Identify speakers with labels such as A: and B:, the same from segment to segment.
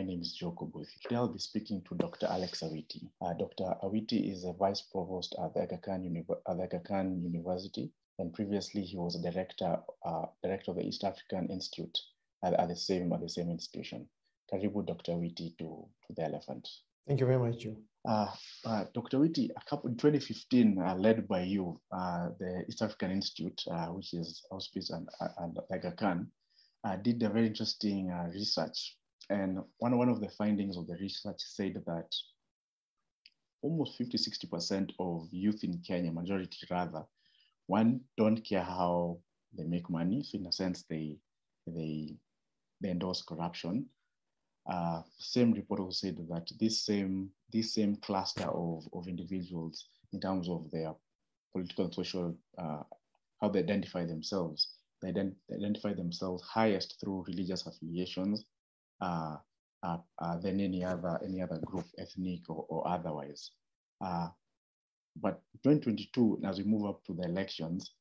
A: my name is Joko Kobuthi. Today I'll be speaking to Dr. Alex Awiti. Uh, Dr. Awiti is a vice provost at the Aga Khan, Uni- the Aga Khan University, and previously he was a director, uh, director of the East African Institute at, at, the same at the same institution. Karibu, Dr. Awiti, to, to the elephant.
B: Thank you very much, Joe.
A: Uh, uh, Dr. Witi, a couple in 2015, uh, led by you, uh, the East African Institute, uh, which is Auspice and, and Aga Khan, uh, did a very interesting research. And one, one of the findings of the research said that almost 50, 60% of youth in Kenya, majority rather, one, don't care how they make money. So in a sense, they, they, they endorse corruption. Uh, same report also said that this same this same cluster of, of individuals in terms of their political and social uh, how they identify themselves they, ident- they, identify themselves highest through religious affiliations than any other any other group ethnic or, or otherwise. Uh, but 2022 as we move up to the elections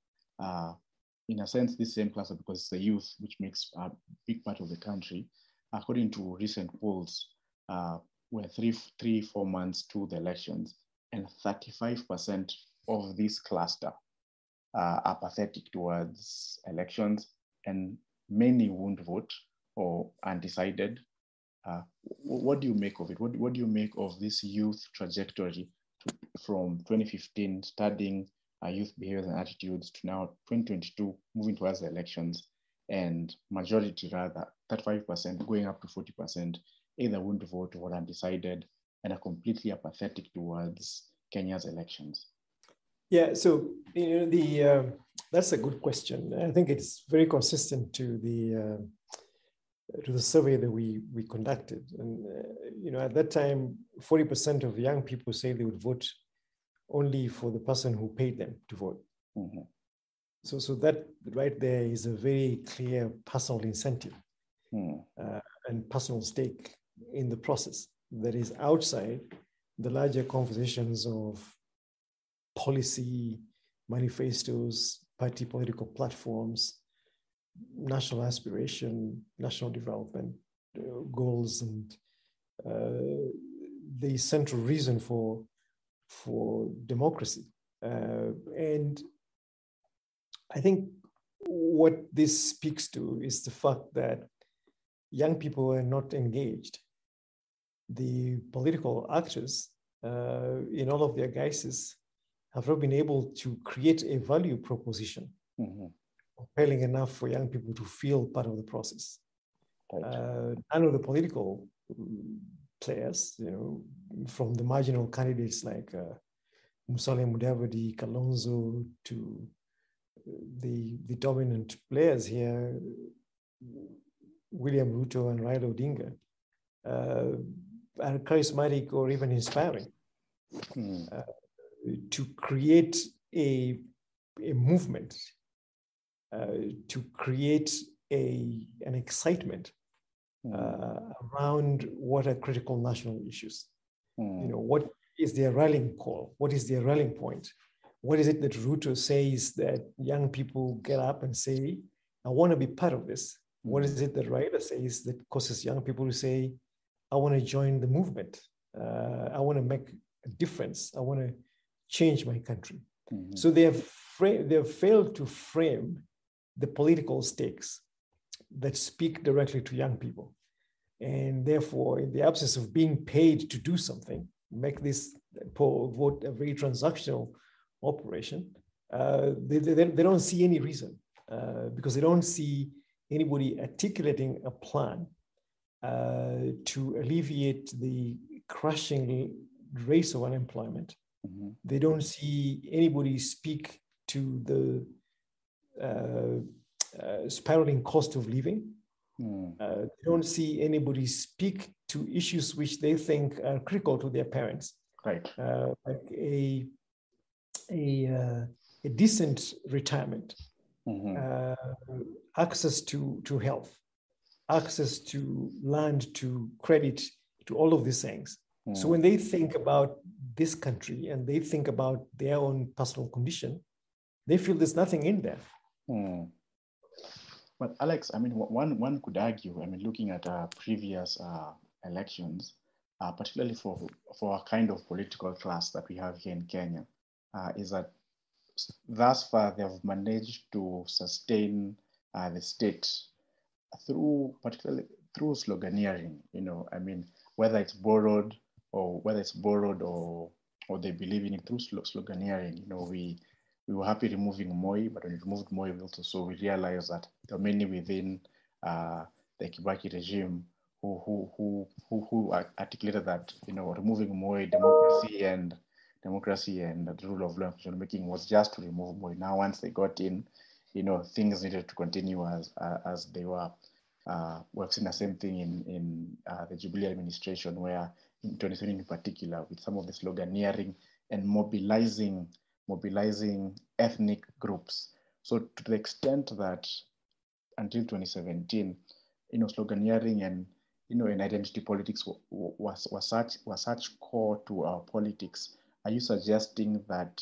A: in a sense this same cluster because it's the youth which makes a big part of the country according to recent polls, uh, we're three, three, four months to the elections, and 35% of this cluster uh, are apathetic towards elections, and many won't vote or undecided. Uh, what do you make of it? What, what do you make of this youth trajectory to, from 2015, studying uh, youth behaviors and attitudes, to now 2022, moving towards the elections? and majority rather, 35% going up to 40%, either won't vote or undecided and are completely apathetic towards Kenya's elections?
B: Yeah, so you know the uh, that's a good question. I think it's very consistent to the uh, to the survey that we we conducted, and uh, you know at that time, forty percent of young people say they would vote only for the person who paid them to vote. Mm-hmm. So, so that right there is a very clear personal incentive hmm. uh, and personal stake in the process that is outside the larger conversations of policy, manifestos, party political platforms, national aspiration, national development uh, goals, and uh, the central reason for for democracy. Uh, and I think what this speaks to is the fact that young people are not engaged. The political actors, uh, in all of their guises, have not been able to create a value proposition mm-hmm. Compelling enough for young people to feel part of the process. Right. Uh, none of the political players, you know, from the marginal candidates like uh, Musalia Mudavadi, Kalonzo, to the, the dominant players here, William Ruto and Raila Odinga, uh, are charismatic or even inspiring. Hmm. Uh, to create a, a movement, uh, to create a, an excitement uh, around what are critical national issues. Hmm. You know, what is their rallying call? What is their rallying point? what is it that Ruto says that young people get up and say, I want to be part of this? What is it that Raila says that causes young people to say, I want to join the movement? Uh, I want to make a difference. I want to change my country. Mm-hmm. So they have, fra- they have failed to frame the political stakes that speak directly to young people. And therefore, in the absence of being paid to do something, make this poll vote a very transactional operation, uh, they, they, they, don't see any reason uh, because they don't see anybody articulating a plan uh, to alleviate the crushing rates of unemployment. Mm-hmm. They don't see anybody speak to the spiraling cost of living. Mm. Uh, they don't see anybody speak to issues which they think are critical to their parents.
A: Right.
B: like a a, uh, a decent retirement, mm-hmm. uh, access to, to health, access to land, to credit, to all of these things. Mm. So when they think about this country and they think about their own personal condition, they feel there's nothing in there. Mm.
A: But Alex, I mean, one one could argue. I mean, looking at our previous uh, elections, uh, particularly for, for a kind of political class that we have here in Kenya, uh, is that thus far they have managed to sustain uh, the state through particularly through sloganeering. You know, I mean, whether it's borrowed or whether it's borrowed or or they believe in it through sloganeering. You know, we we were happy removing Moi, but when we removed Moi, we also so we realized that there are many within uh, the Kibaki regime who who who who, who articulated that you know removing Moi democracy and democracy and the rule of law and decision making was just to remove Moi. Now once they got in, you know things needed to continue as uh, as they were. Uh, we've seen the same thing in in uh, the Jubilee administration, where in 2020 in particular, with some of the sloganeering and mobilizing mobilizing ethnic groups. So to the extent that until 2017, you know, sloganeering and you know, and identity politics was, was such was such core to our politics. Are you suggesting that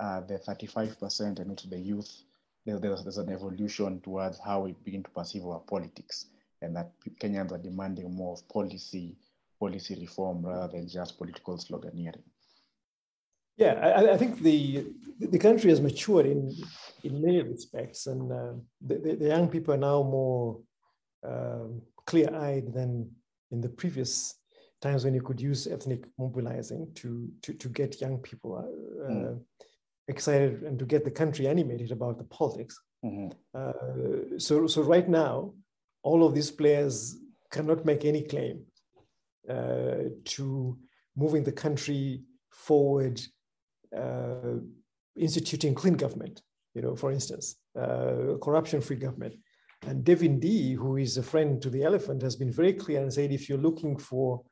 A: uh, the 35% and also the youth, there, there's, there's an evolution towards how we begin to perceive our politics, and that Kenyans are demanding more of policy policy reform rather than just political sloganeering?
B: Yeah, I, I, think the the country has matured in in many respects, and uh, the, the, young people are now more um, clear-eyed than in the previous times when you could use ethnic mobilizing to to, to get young people uh, mm. excited and to get the country animated about the politics. Mm-hmm. Uh, so so right now, all of these players cannot make any claim uh, to moving the country forward uh, instituting clean government, you know, for instance, uh, corruption-free government. And David Ndii, who is a friend to the elephant, has been very clear and said, if you're looking for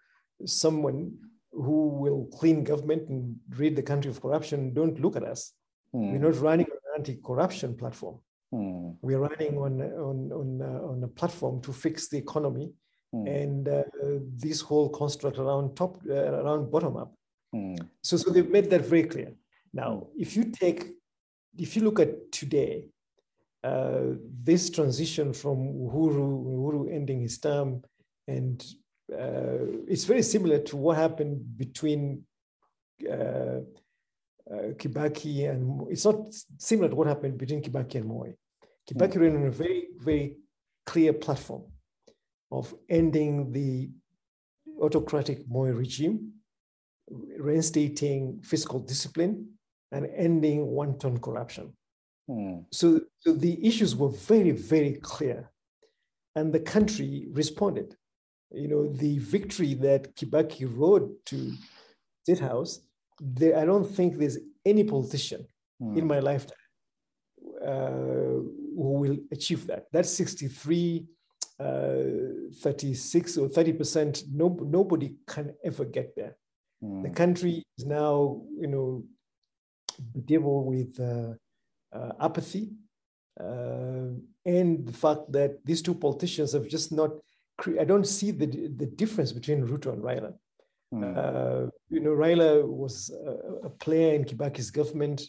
B: someone who will clean government and rid the country of corruption, don't look at us. Hmm. We're not running an anti-corruption platform. Hmm. We're running on, on, on, uh, on a platform to fix the economy hmm. and uh, this whole construct around top, uh, around bottom up Mm. So, so they've made that very clear. Now, if you take, if you look at today, uh, this transition from Uhuru, Uhuru ending his term, and uh, it's very similar to what happened between uh, uh Kibaki and it's not similar to what happened between Kibaki and Moi. Kibaki mm. ran on a very, very clear platform of ending the autocratic Moi regime reinstating fiscal discipline and ending wanton corruption. Hmm. So, so the issues were very, very clear. And the country responded. You know, the victory that Kibaki rode to State House, there, I don't think there's any politician hmm. in my lifetime uh, who will achieve that. That's 63, uh, 36 or 30%. No, nobody can ever get there. The hmm. country is now, you know, devil with uh, uh, apathy uh, and the fact that these two politicians have just not. Cre- I don't see the the difference between Ruto and Raila. Mm. you know, Raila was a, a player in Kibaki's government,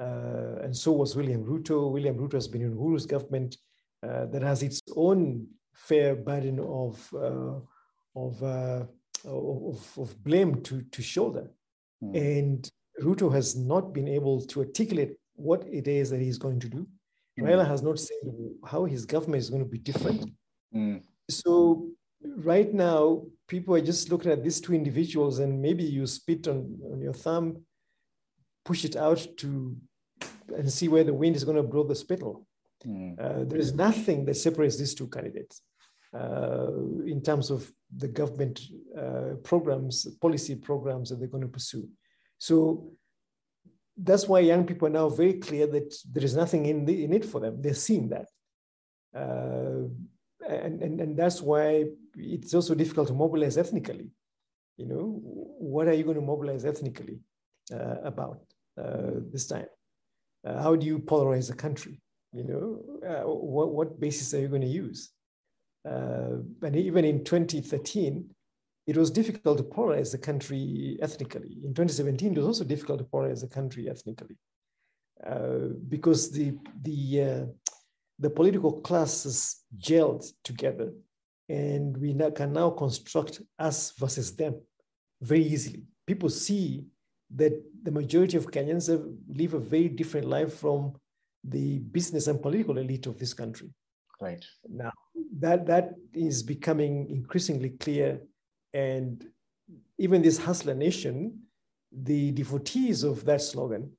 B: uh, and so was William Ruto. William Ruto has been in Uhuru's government uh, that has its own fair burden of of of, of blame to, to shoulder. Mm. And Ruto has not been able to articulate what it is that he's going to do. Mm. Raila has not said how his government is going to be different. Mm. So right now, people are just looking at these two individuals and maybe you spit on, on your thumb, push it out to and see where the wind is going to blow the spittle. Mm. Uh, there is nothing that separates these two candidates uh, in terms of the government uh, programs, policy programs that they're going to pursue. So that's why young people are now very clear that there is nothing in, the, in it for them. They're seeing that. Uh, and, and, and that's why it's also difficult to mobilize ethnically. You know, what are you going to mobilize ethnically uh, about uh, this time? Uh, how do you polarize the country? You know, what, what basis are you going to use? Uh, and even in 2013, it was difficult to polarize the country ethnically. In 2017, it was also difficult to polarize the country ethnically uh, because the the uh, the political classes gelled together and we now, can now construct us versus them very easily. People see that the majority of Kenyans have, live a very different life from the business and political elite of this country.
A: Right.
B: Now, that, that is becoming increasingly clear. And even this hustler nation, the devotees of that slogan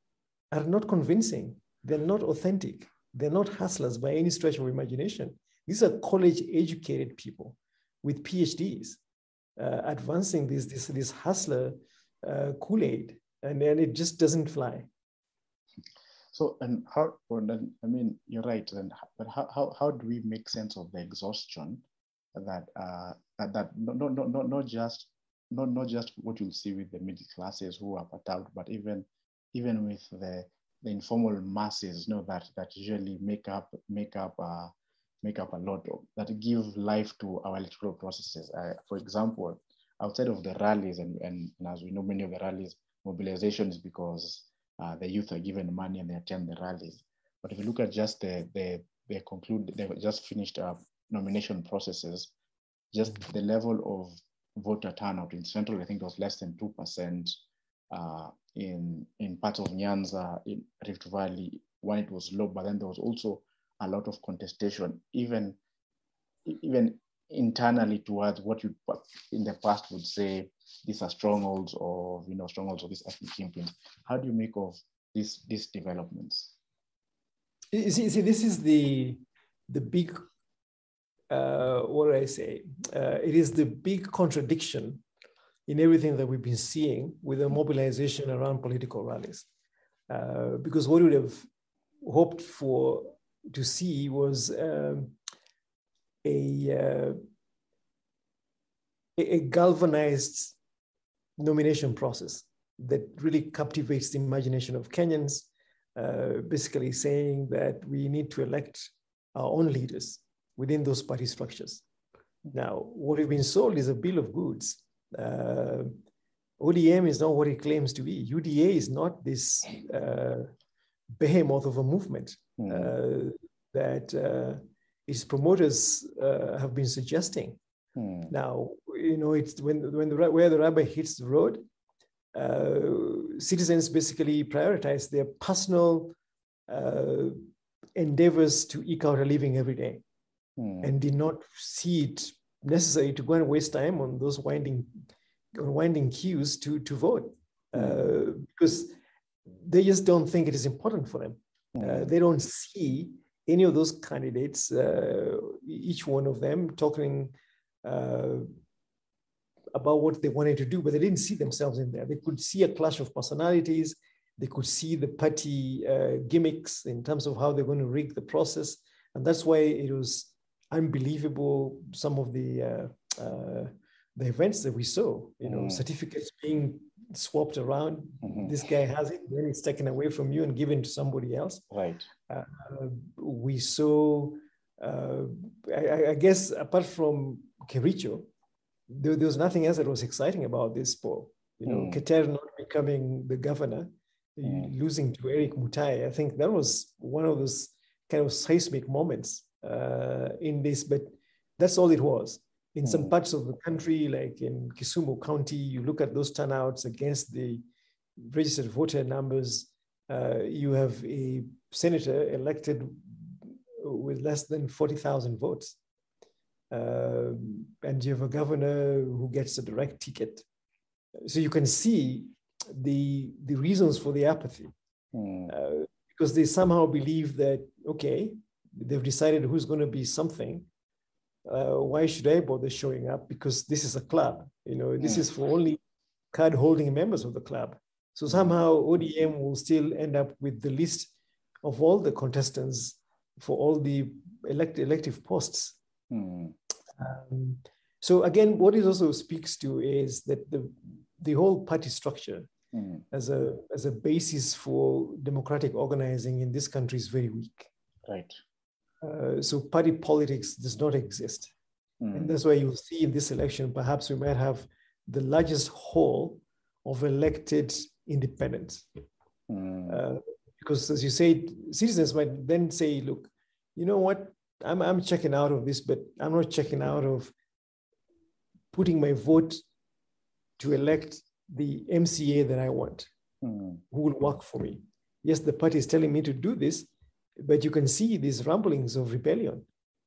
B: are not convincing. They're not authentic. They're not hustlers by any stretch of imagination. These are college educated people with PhDs uh, advancing this, this, this hustler uh, Kool Aid, and, and it just doesn't fly.
A: So, and how, then, I mean, you're right, then, but how, how, how do we make sense of the exhaustion that, uh, that, that not, not, not, not just not, not just what you'll see with the middle classes who are put out, but even even with the the informal masses, you know, that that usually make up make up uh, make up a lot of that give life to our electoral processes. Uh, for example, outside of the rallies, and, and, and, as we know, many of the rallies mobilization is because uh, the youth are given money and they attend the rallies. But if you look at just the the they conclude they just finished uh, nomination processes, just mm-hmm. the level of voter turnout in Central, I think it was less than 2%. Uh, in, in parts of Nyanza, in Rift Valley, when it was low, but then there was also a lot of contestation, even, even internally towards what you in the past would say these are strongholds or you know strongholds of these ethnic kingpins. How do you make of these these developments?
B: You see, see, this is the the big uh, what do I say? Uh, it is the big contradiction in everything that we've been seeing with the mobilization around political rallies. Uh, because what we would have hoped for to see was um, a, uh, a galvanized nomination process that really captivates the imagination of Kenyans, uh, basically saying that we need to elect our own leaders within those party structures. Now, what we've been sold is a bill of goods. Uh, ODM is not what it claims to be. UDA is not this uh, behemoth of a movement mm. uh, that uh, its promoters uh, have been suggesting. Mm. Now, you know, it's when when the where the rubber hits the road, uh, citizens basically prioritize their personal endeavors to eke out a living every day mm. and did not see it necessary to go and waste time on those winding on winding queues to to vote mm. uh, because they just don't think it is important for them. Mm. Uh, they don't see any of those candidates, uh, each one of them talking uh, about what they wanted to do, but they didn't see themselves in there. They could see a clash of personalities. They could see the party uh, gimmicks in terms of how they're going to rig the process. And that's why it was unbelievable some of the uh, uh, the events that we saw. You know, mm. certificates being swapped around. Mm-hmm. This guy has it, then it's taken away from you and given to somebody else.
A: Right.
B: Uh, we saw. Uh, I, I, guess apart from Kericho, there, there, was nothing else that was exciting about this poll. You know, mm. Keter not becoming the governor, mm. losing to Eric Mutai. I think that was one of those kind of seismic moments uh, in this, but that's all it was. In some hmm. parts of the country, like in Kisumu County, you look at those turnouts against the registered voter numbers, uh, you have a senator elected with less than 40,000 votes. Uh, and you have a governor who gets a direct ticket. So you can see the, the reasons for the apathy. Mm. Uh, because they somehow believe that, okay, they've decided who's going to be something. Uh, why should I bother showing up? Because this is a club. You know, this is for only card holding members of the club. So somehow ODM will still end up with the list of all the contestants for all the elect- elective posts. Mm. Um, so again, what it also speaks to is that the the whole party structure mm. as a as a basis for democratic organizing in this country is very weak.
A: Right.
B: Uh, so party politics does not exist. Mm. And that's why you'll see in this election, perhaps we might have the largest hall of elected independents. Mm. Uh, because as you say, citizens might then say, look, you know what? I'm, I'm checking out of this, but I'm not checking out of putting my vote to elect the MCA that I want, mm. who will work for me. Yes, the party is telling me to do this, but you can see these rumblings of rebellion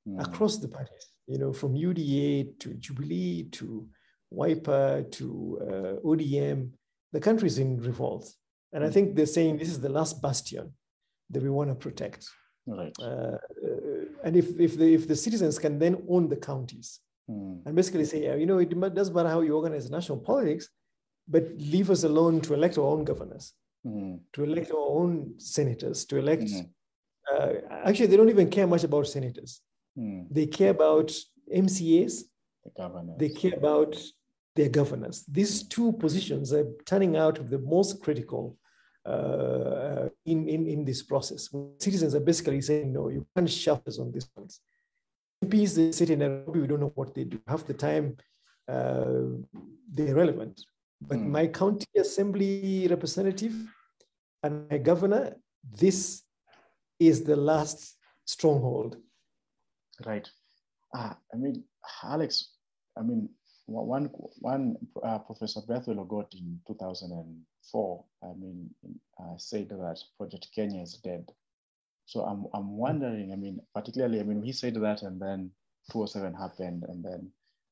B: mm. across the parties, you know, from UDA to Jubilee to Wiper to uh, ODM. The country is in revolt. And I hmm. think they're saying this is the last bastion that we want to protect.
A: Right. Uh,
B: uh, and if, if, the, if the citizens can then own the counties mm. and basically say, yeah, you know, it doesn't matter how you organize national politics, but leave us alone to elect our own governors, mm. to elect our own senators, to elect. Mm. Uh, actually, they don't even care much about senators. Mm. They care about MCAs. The governors. They care about their governors. These two positions are turning out of the most critical uh, in, in, in this process. Citizens are basically saying, no, you can't shove us on these ones. MPs, they sit in Nairobi, we don't know what they do. Half the time, uh, they're relevant. But mm. my county assembly representative and my governor, this is the last stronghold.
A: Right. Uh, I mean, Alex, I mean, one, one uh, Professor Bethwell Ogot in 2004, I mean, uh, said that Project Kenya is dead. So I'm, I'm wondering, I mean, particularly, I mean, he said that and then 207 happened and then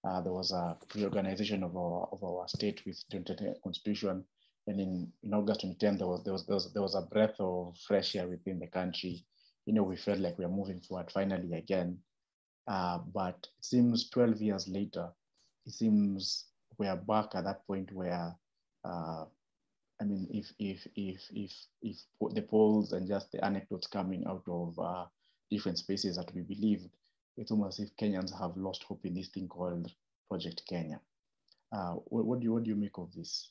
A: uh, there was a reorganization of our, of our state with 2010 constitution. And in, in August 2010, there was, there, was, there, was, there was a breath of fresh air within the country. You know, we felt like we are moving forward finally again. Uh, but it seems 12 years later, it seems we are back at that point where, uh, I mean, if if if if if the polls and just the anecdotes coming out of uh, different spaces that we believed, it's almost as if Kenyans have lost hope in this thing called Project Kenya. Uh, what, what, do you what do you make of this?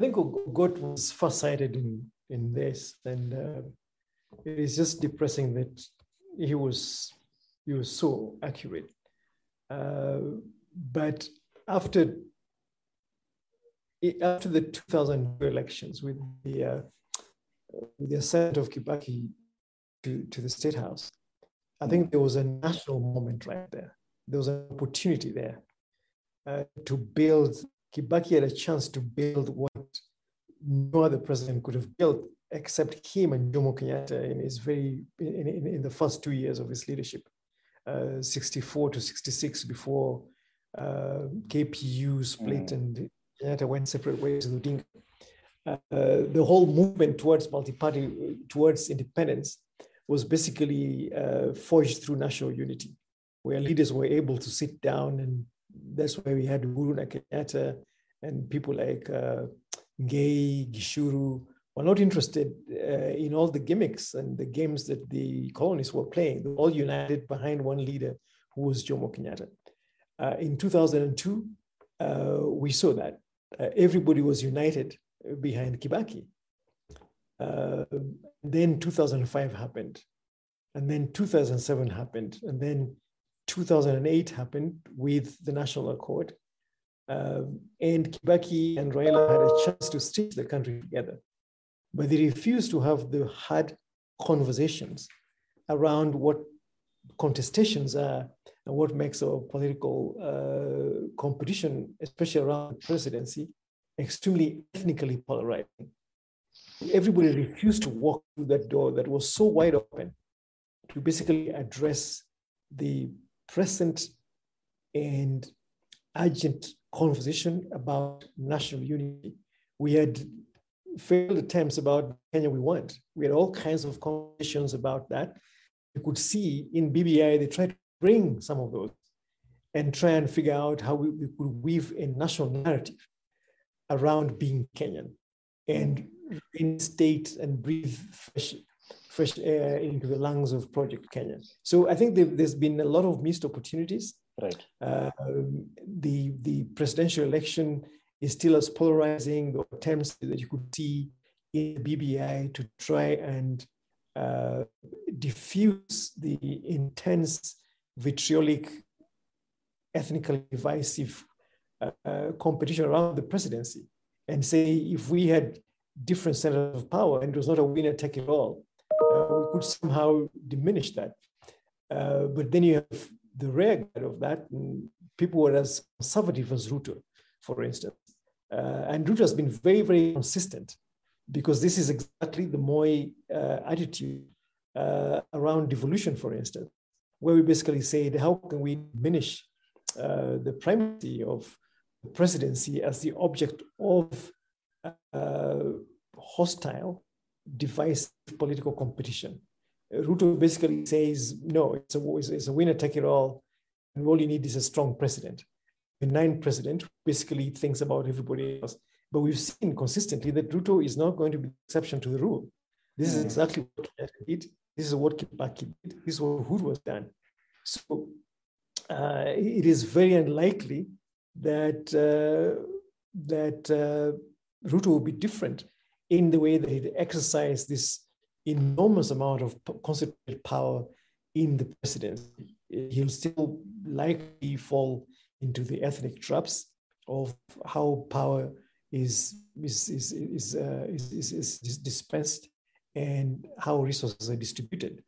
B: I think Ogot was far-sighted in in this, and uh, it is just depressing that he was he was so accurate. Uh, but after after the 2000 elections, with the uh, with the ascent of Kibaki to, to the state house, I think there was a national moment right there. There was an opportunity there uh, to build. Kibaki had a chance to build what no other president could have built except him and Jomo Kenyatta in his very in, in, in the first two years of his leadership. Uh, 64 to 66 before uh, KPU split mm. and Kenyatta went separate ways with Odinga. Uh, the whole movement towards multi-party, towards independence, was basically uh, forged through national unity, where leaders were able to sit down, and that's why we had Uhuru Kenyatta and people like Ngei, Gichuru, were not interested uh, in all the gimmicks and the games that the colonists were playing. They were all united behind one leader who was Jomo Kenyatta. Uh, in 2002, uh, we saw that uh, everybody was united behind Kibaki. Uh, then 2005 happened, and then 2007 happened, and then 2008 happened with the National Accord. Um, and Kibaki and Raila had a chance to stitch the country together but they refused to have the hard conversations around what contestations are and what makes our political uh, competition, especially around the presidency, extremely ethnically polarizing. Everybody refused to walk through that door that was so wide open to basically address the present and urgent conversation about national unity. We had failed attempts about Kenya we want. We had all kinds of conversations about that. You could see in BBI, they tried to bring some of those and try and figure out how we, we could weave a national narrative around being Kenyan and reinstate and breathe fresh, fresh air into the lungs of Project Kenya. So I think there's been a lot of missed opportunities.
A: Right.
B: Uh, the, the presidential election is still as polarizing the attempts that you could see in the BBI to try and uh, diffuse the intense vitriolic, ethnically divisive uh, competition around the presidency and say if we had different centers of power and it was not a winner take it all, uh, we could somehow diminish that. Uh, but then you have the rare of that, people were as conservative as Ruto, for instance. Uh, and Ruto has been very, very consistent because this is exactly the Moi uh, attitude uh, around devolution, for instance, where we basically said, how can we diminish uh, the primacy of the presidency as the object of uh, hostile, divisive political competition? Ruto basically says, no, it's a, it's a winner take it all. And all you need is a strong president. A nine president basically thinks about everybody else. But we've seen consistently that Ruto is not going to be the exception to the rule. This is mm. exactly what Kenyatta did. This is what Kibaki did. This is what Uhuru was done. So uh, it is very unlikely that uh, that uh, Ruto will be different in the way that he exercised this enormous amount of concentrated power in the presidency. He'll still likely fall into the ethnic traps of how power is is is is, uh, is, is, is dispensed and how resources are distributed.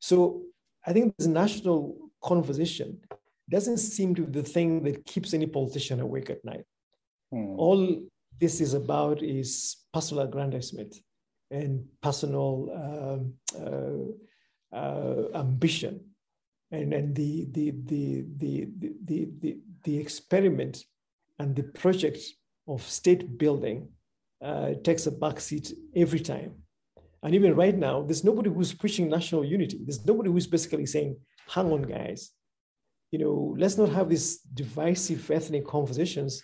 B: So I think this national conversation doesn't seem to be the thing that keeps any politician awake at night. Hmm. All this is about is personal aggrandizement and personal um, uh, uh, ambition and, and the, the, the, the, the, the, the, experiment and the project of state building uh, takes a backseat every time. And even right now, there's nobody who's pushing national unity. There's nobody who's basically saying, hang on, guys, you know, let's not have these divisive ethnic conversations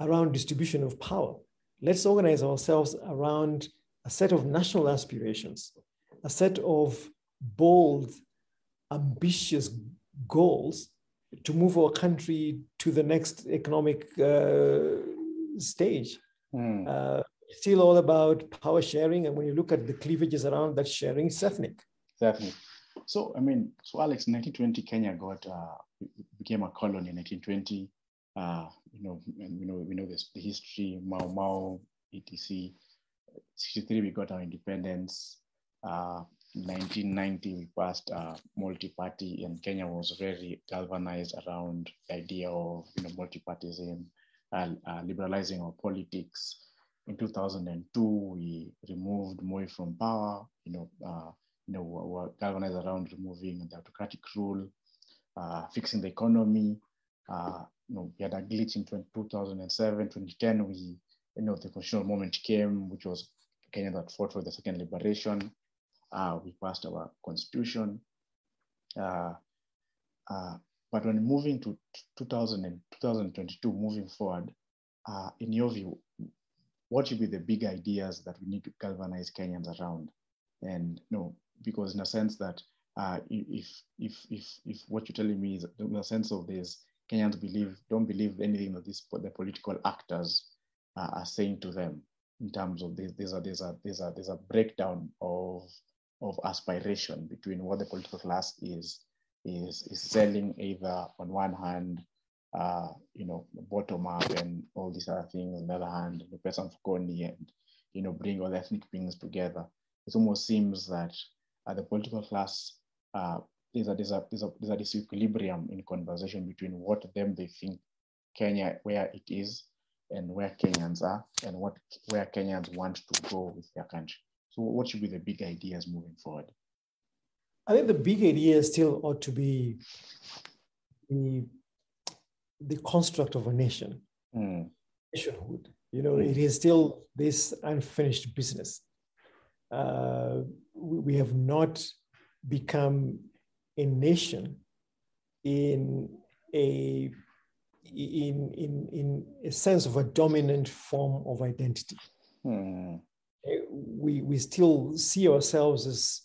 B: around distribution of power. Let's organize ourselves around a set of national aspirations, a set of bold, ambitious goals to move our country to the next economic uh, stage. Mm. Uh, still all about power sharing. And when you look at the cleavages around that sharing, it's ethnic.
A: Definitely. So, I mean, so Alex, 1920, Kenya got, uh, became a colony in 1920. Uh, you know, and we know, we know this, the history, Mau Mau, etc. 63, we got our independence. Uh, 1990, we passed uh, multi-party, and Kenya was very galvanized around the idea of you know multi-partyism, uh, uh, liberalizing our politics. In 2002, we removed Moi from power. You know, uh, you know, we were galvanized around removing the autocratic rule, uh, fixing the economy. Uh, you know, we had a glitch in 2007, 2010. We, you know, the constitutional moment came, which was Kenya that fought for the second liberation. Uh, we passed our constitution. Uh, uh, but when moving to 2000 and 2022, moving forward, uh, in your view, what should be the big ideas that we need to galvanize Kenyans around? And you know, because in a sense that uh, if if if if what you're telling me is in the sense of this, Kenyans believe don't believe anything that this the political actors uh, are saying to them in terms of this. There's a there's a there's a there's a breakdown of of aspiration between what the political class is is is selling either on one hand uh, you know bottom up and all these other things on the other hand the person Fukoni and you know bring all the ethnic beings together it almost seems that uh, the political class uh, there's a there's a there's a there's a disequilibrium in conversation between what them they think Kenya where it is and where Kenyans are and what where Kenyans want to go with their country. So what should be the big ideas moving forward?
B: I think the big idea still ought to be the, the construct of a nation, mm. nationhood. You know, mm. it is still this unfinished business. Uh, we have not become a nation in a in, in, in a sense of a dominant form of identity. Hmm. Eh, we, we still see ourselves as,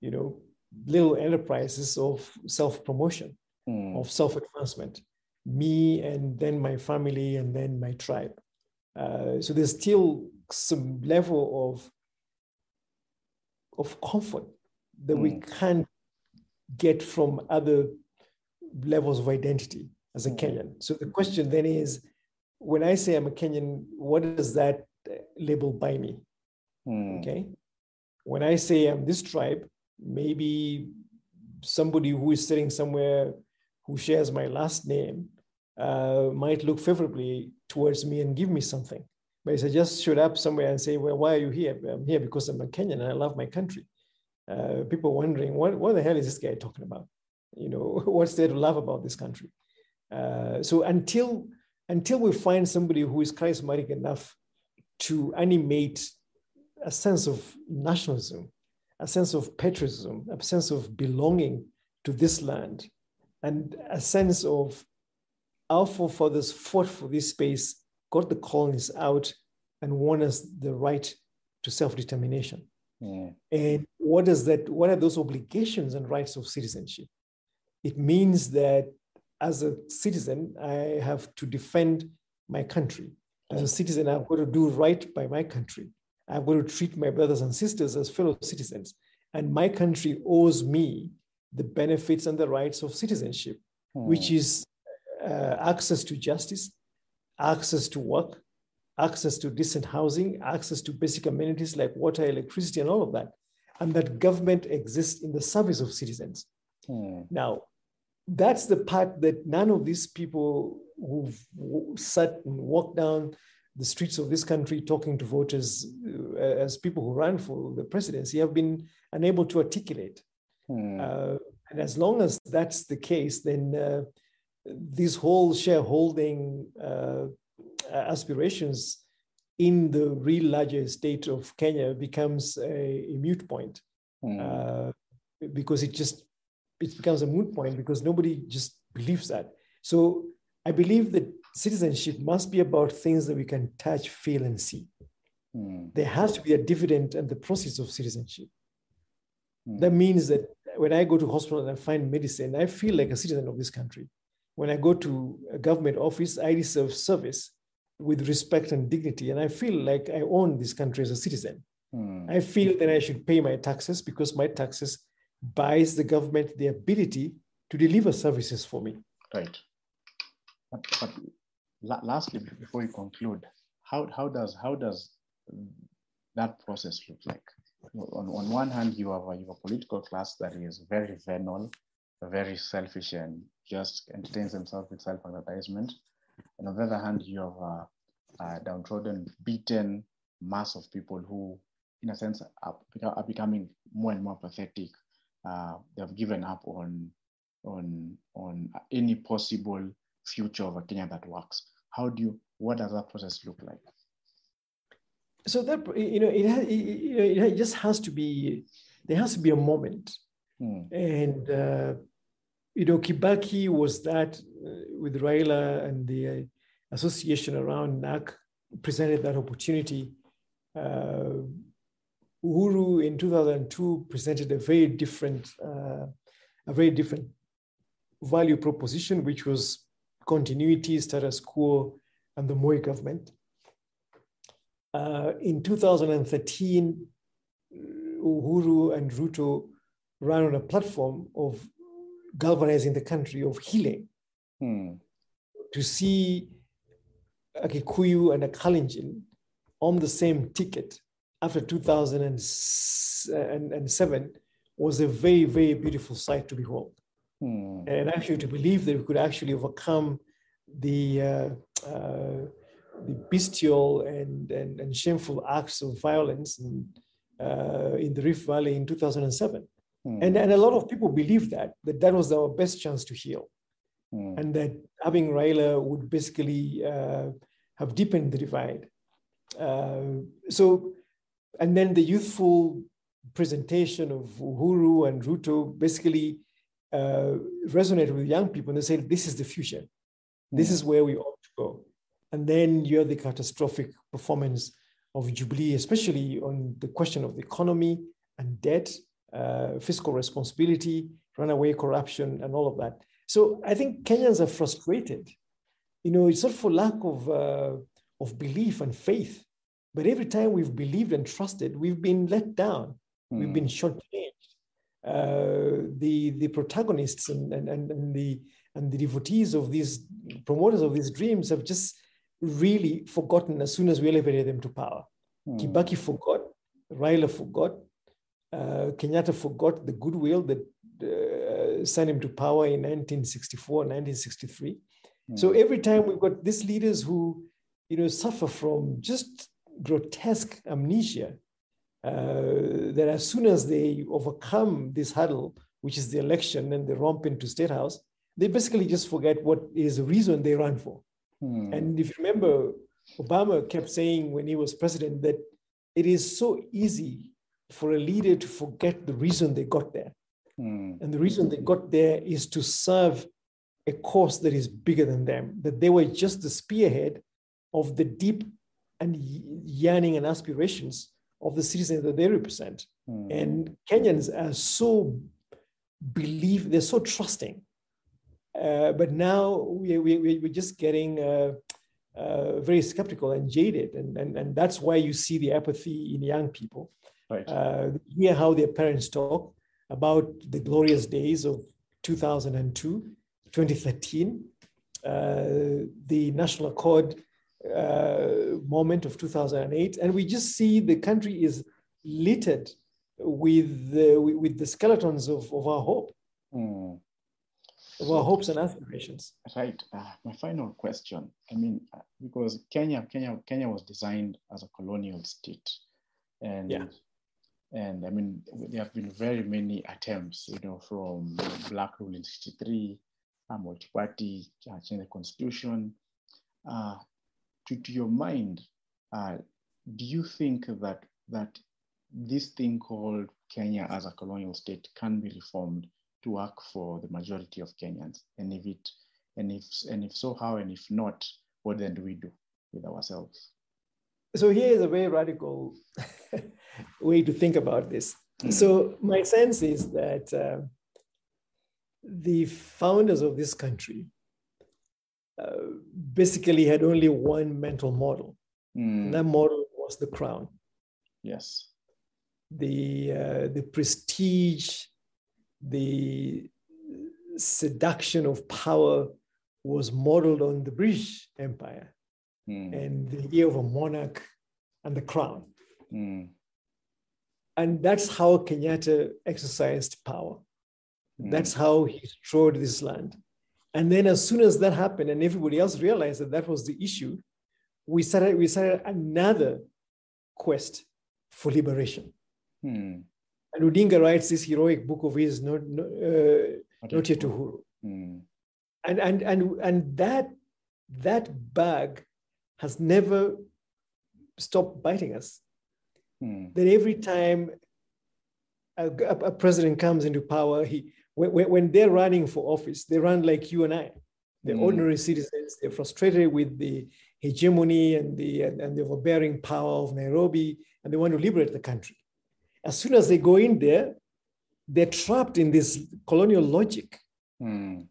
B: you know, little enterprises of self-promotion, hmm. of self-advancement. Me and then my family and then my tribe. Uh, so there's still some level of, of comfort that we hmm. can't get from other levels of identity as a hmm. Kenyan. So the question then is, when I say I'm a Kenyan, what does that label buy me? Mm. Okay. When I say I'm this tribe, maybe somebody who is sitting somewhere who shares my last name uh, might look favorably towards me and give me something. But if I just showed up somewhere and say, well, why are you here? I'm here because I'm a Kenyan and I love my country. Uh, people wondering, what, what the hell is this guy talking about? You know, what's there to love about this country? Uh, so until, until we find somebody who is charismatic enough to animate a sense of nationalism, a sense of patriotism, a sense of belonging to this land, and a sense of our forefathers fought for this space, got the colonies out, and won us the right to self-determination. Yeah. And what does that? What are those obligations and rights of citizenship? It means that as a citizen, I have to defend my country. As a citizen, I've got to do right by my country. I've got to treat my brothers and sisters as fellow citizens. And my country owes me the benefits and the rights of citizenship, hmm. which is uh, access to justice, access to work, access to decent housing, access to basic amenities like water, electricity, and all of that. And that government exists in the service of citizens. Hmm. Now, that's the part that none of these people who've sat and walked down the streets of this country talking to voters uh, as people who ran for the presidency have been unable to articulate. Hmm. Uh, and as long as that's the case, then uh, these whole shareholding uh, aspirations in the real larger state of Kenya becomes a, a mute point hmm. because it just it becomes a moot point because nobody just believes that. So I believe that citizenship must be about things that we can touch, feel, and see. Mm. There has to be a dividend and the process of citizenship. Mm. That means that when I go to hospital and I find medicine, I feel like a citizen of this country. When I go to a government office, I deserve service with respect and dignity, and I feel like I own this country as a citizen. Mm. I feel that I should pay my taxes because my taxes buys the government the ability to deliver services for me.
A: Right. But, but lastly, before we conclude, how, how does how does that process look like? On, on one hand, you have, a, you have a political class that is very venal, very selfish, and just entertains themselves with self-advertisement. And on the other hand, you have a, a downtrodden, beaten mass of people who, in a sense, are, are becoming more and more pathetic uh, they've given up on, on, on any possible future of a Kenya that works. How do you, what does that process look like?
B: So that, you know, it, it, it just has to be, there has to be a moment. Hmm. And, uh, you know, Kibaki was that uh, with Raila and the uh, association around NARC presented that opportunity. Uh, Uhuru in 2002 presented a very different, uh, a very different value proposition, which was continuity, status quo, and the Moi government. Uh, in 2013, Uhuru and Ruto ran on a platform of galvanizing the country, of healing. Hmm. To see a Kikuyu and a Kalenjin on the same ticket after 2007 was a very, very beautiful sight to behold. Hmm. And actually to believe that we could actually overcome the, uh, uh, the bestial and, and, and, shameful acts of violence in, uh, in the Rift Valley in 2007. Hmm. And, and a lot of people believe that, that that was our best chance to heal. Hmm. And that having Raila would basically uh, have deepened the divide. Uh, so and then the youthful presentation of Uhuru and Ruto basically uh, resonated with young people and they said, this is the future. This is where we ought to go. And then you have the catastrophic performance of Jubilee, especially on the question of the economy and debt, uh, fiscal responsibility, runaway corruption, and all of that. So I think Kenyans are frustrated. You know, it's not for lack of, uh, of belief and faith but every time we've believed and trusted, we've been let down. Mm. We've been hmm. shortchanged. Uh, the the protagonists and, and, and the and the devotees of these promoters of these dreams have just really forgotten as soon as we elevated them to power. Mm. Kibaki forgot, Raila forgot, uh, Kenyatta forgot the goodwill that uh, sent him to power in 1964, 1963. Mm. So every time we've got these leaders who, you know, suffer from just grotesque amnesia, uh, that as soon as they overcome this hurdle, which is the election, and they romp into state house, they basically just forget what is the reason they ran for. Hmm. And if you remember, Obama kept saying when he was president that it is so easy for a leader to forget the reason they got there. Hmm. And the reason they got there is to serve a cause that is bigger than them, that they were just the spearhead of the deep and yearning and aspirations of the citizens that they represent. Hmm. And Kenyans are so believe, they're so trusting uh, but now we, we, we're just getting uh, uh, very skeptical and jaded. And, and, and that's why you see the apathy in young people. Right. Uh, hear how their parents talk about the glorious days of 2002, 2013, uh, the National Accord uh, moment of 2008. And we just see the country is littered with the, with the skeletons of, of our hope. Mm of our hopes and aspirations.
A: Right. Uh, my final question. I mean, uh, because Kenya, Kenya, Kenya was designed as a colonial state, and yeah. and I mean, there have been very many attempts, you know, from Black Rule in '63, uh, multi-party, uh, change the constitution. Uh, to, to your mind, uh, do you think that that this thing called Kenya as a colonial state can be reformed to work for the majority of Kenyans? And if it, and if, and if so, how? And if not, what then do we do with ourselves?
B: So here is a very radical way to think about this. Mm. So my sense is that uh, the founders of this country uh, basically had only one mental model. Mm. that model was the crown.
A: Yes.
B: The uh, the prestige the seduction of power was modeled on the British Empire mm. and the idea of a monarch and the crown. Mm. And that's how Kenyatta exercised power. Mm. That's how he strode this land. And then, as soon as that happened, and everybody else realized that that was the issue, we started, we started another quest for liberation. Hmm. And Odinga writes this heroic book of his, Not, uh, not Yet Uhuru. Mm. And, and, and, and that, that bag has never stopped biting us. Mm. That every time a, a, president comes into power, he, when, when they're running for office, they run like you and I. They're mm. ordinary citizens. They're frustrated with the hegemony and the, and, the overbearing power of Nairobi, and they want to liberate the country as soon as they go in there, they're trapped in this colonial logic mm.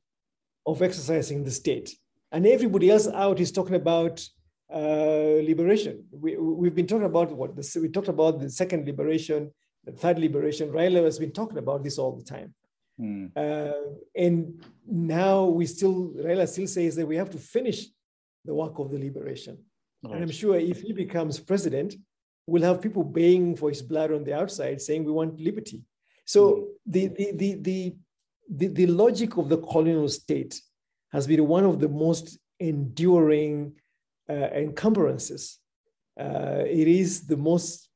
B: of exercising the state. And everybody else out is talking about uh, liberation. We, we've been talking about what? The, we talked about the second liberation, the third liberation. Raila has been talking about this all the time. Mm. Uh, and now we still, Raila still says that we have to finish the work of the liberation. Right. And I'm sure if he becomes president, we'll have people baying for his blood on the outside saying we want liberty. So the, the, the, the, the, the logic of the colonial state has been one of the most enduring uh, encumbrances. Uh, it is the most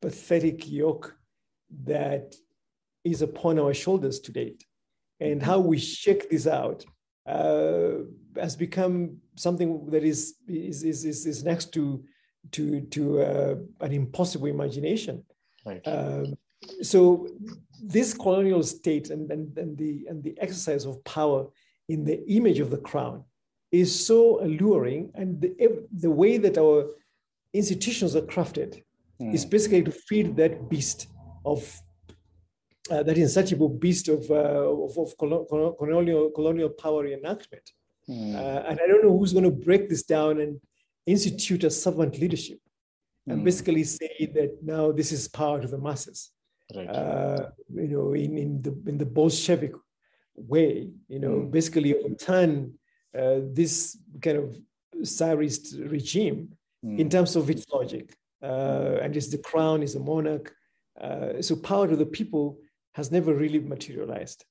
B: pathetic yoke that is upon our shoulders to date. And how we shake this out uh, has become something that is, is, is, is next to to to uh, an impossible imagination. Right. Um, so this colonial state and, and, and the and the exercise of power in the image of the crown is so alluring, and the, the way that our institutions are crafted mm. is basically to feed that beast of uh, that insatiable beast of, uh, of, of, colonial, colonial power reenactment. Mm. Uh, and I don't know who's going to break this down and institute a servant leadership and mm. basically say that now this is power to the masses. Right. Uh, you know, in, in the in the Bolshevik way, you know, mm. basically overturn uh, this kind of Tsarist regime mm. in terms of its logic. Uh, and it's the crown, is a monarch. Uh, so power to the people has never really materialized.